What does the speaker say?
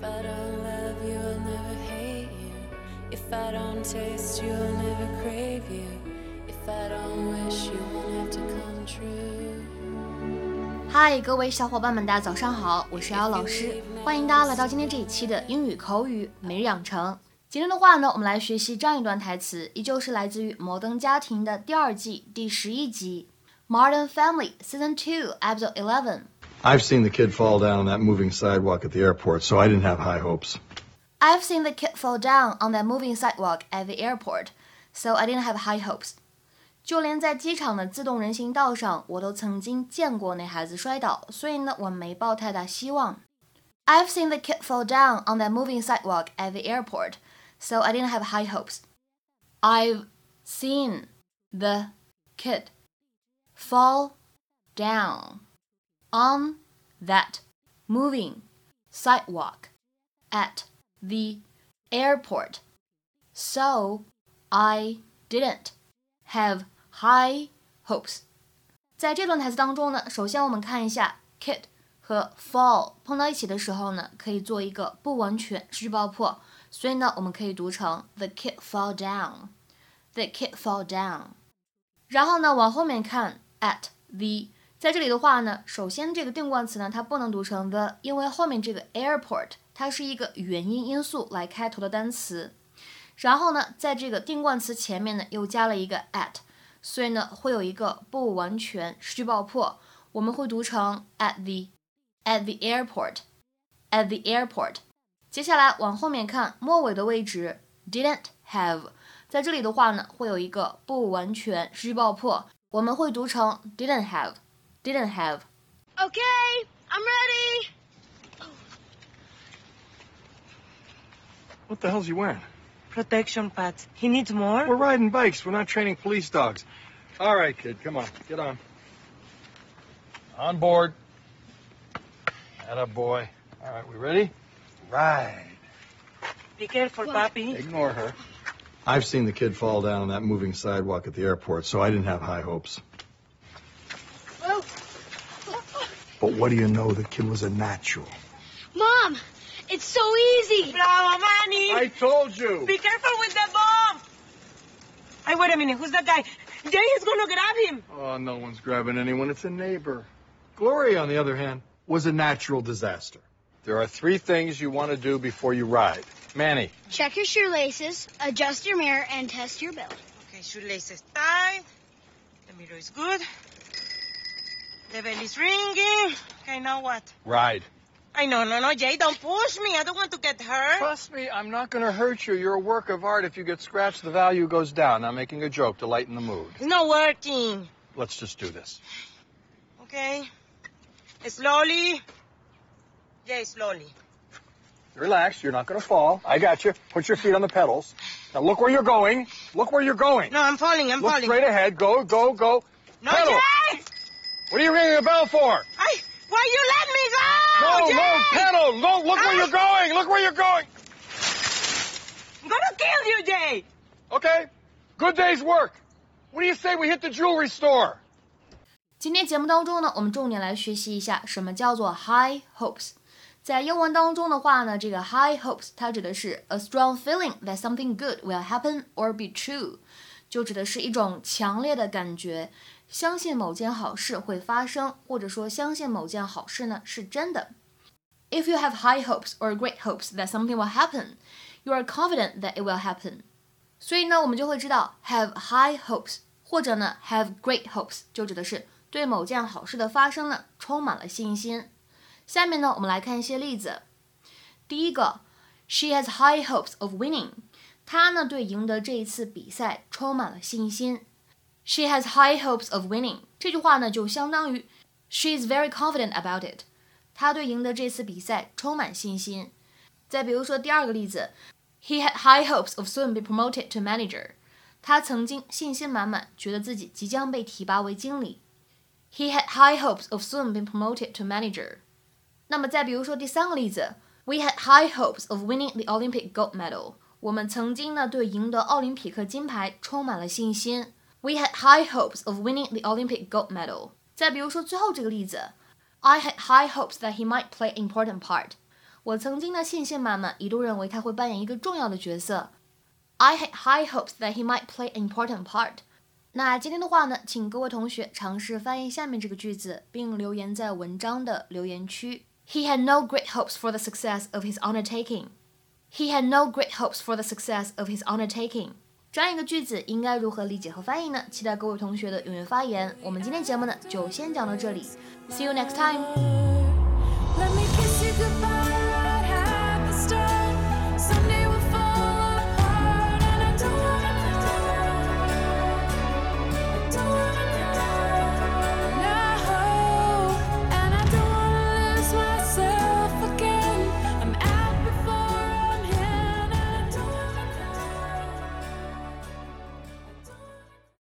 If I don't love you, I'll never hate you. If I don't taste you, I'll never crave you. If I don't wish you, won't have to come true. 嗨，各位小伙伴们，大家早上好，我是瑶老师，欢迎大家来到今天这一期的英语口语每日养成。今天的话呢，我们来学习这样一段台词，依旧是来自于《摩登家庭》的第二季第十一集，《Modern Family》Season Two Episode Eleven。I've seen the kid fall down on that moving sidewalk at the airport, so I didn't have high hopes. I've seen the kid fall down on that moving sidewalk at the airport, so I didn't have high hopes. 就连在机场的自动人行道上，我都曾经见过那孩子摔倒，所以呢，我没抱太大希望。I've seen the kid fall down on that moving sidewalk at the airport, so I didn't have high hopes. I've seen the kid fall down on that moving sidewalk at the airport. So I didn't have high hopes. 在这段台词当中呢，首先我们看一下 kid 和 fall 碰到一起的时候呢，可以做一个不完全失去爆破，所以呢，我们可以读成 the kid fall down，the kid fall down。然后呢，往后面看 at the 在这里的话呢，首先这个定冠词呢，它不能读成 the，因为后面这个 airport 它是一个元音因素来开头的单词，然后呢，在这个定冠词前面呢又加了一个 at，所以呢会有一个不完全失去爆破，我们会读成 at the，at the airport，at the airport。接下来往后面看末尾的位置 didn't have，在这里的话呢会有一个不完全失去爆破，我们会读成 didn't have。Didn't have. Okay, I'm ready. What the hell's he wearing? Protection pads. He needs more? We're riding bikes. We're not training police dogs. All right, kid, come on. Get on. On board. Atta boy. All right, we ready? Ride. Be careful, Papi. Ignore her. I've seen the kid fall down on that moving sidewalk at the airport, so I didn't have high hopes. Oh, But what do you know? The kid was a natural. Mom, it's so easy. Bravo, Manny! I told you. Be careful with the bomb! Hey, wait a minute. Who's that guy? Jay is gonna grab him. Oh, no one's grabbing anyone. It's a neighbor. Gloria, on the other hand, was a natural disaster. There are three things you want to do before you ride. Manny, Check your shoelaces, adjust your mirror, and test your belt. Okay, shoelaces tied. The mirror is good. The bell is ringing. Okay, now what? ride. I know, no, no, Jay, don't push me. I don't want to get hurt. Trust me, I'm not going to hurt you. You're a work of art. If you get scratched, the value goes down. I'm making a joke to lighten the mood. It's not working. Let's just do this. Okay. Slowly. Jay, slowly. Relax. You're not going to fall. I got you. Put your feet on the pedals. Now look where you're going. Look where you're going. No, I'm falling, I'm look falling. straight ahead. Go, go, go. No, pedal. Jay! What are you ringing a bell for? I, why you let me go? No, Jay! no, pedal. No, look where Ah! you're going. Look where you're going. I'm gonna kill you, Jay. Okay. Good day's work. What do you say we hit the jewelry store? 今天节目当中呢，我们重点来学习一下什么叫做 high hopes。在英文当中的话呢，这个 high hopes 它指的是 a strong feeling that something good will happen or be true，就指的是一种强烈的感觉， 相信某件好事会发生，或者说相信某件好事呢是真的。If you have high hopes or great hopes that something will happen, you are confident that it will happen。所以呢，我们就会知道 have high hopes 或者呢 have great hopes 就指的是对某件好事的发生呢充满了信心。下面呢，我们来看一些例子。第一个，She has high hopes of winning。她呢对赢得这一次比赛充满了信心。She has high hopes of winning。这句话呢就相当于 She is very confident about it。她对赢得这次比赛充满信心。再比如说第二个例子，He had high hopes of soon be promoted to manager。他曾经信心满满，觉得自己即将被提拔为经理。He had high hopes of soon being promoted to manager。那么再比如说第三个例子，We had high hopes of winning the Olympic gold medal。我们曾经呢对赢得奥林匹克金牌充满了信心。 We had high hopes of winning the Olympic gold medal。再比如说最后这个例子，I had high hopes that he might play an important part。 我曾经的信心满满，一度认为他会扮演一个重要的角色。I had high hopes that he might play an important part。那今天的话呢，请各位同学尝试翻译下面这个句子，并留言在文章的留言区。He had no great hopes for the success of his undertaking. He had no great hopes for the success of his undertaking. 这样一个句子应该如何理解和翻译呢？期待各位同学的踊跃发言。我们今天节目呢就先讲到这里，See you next time.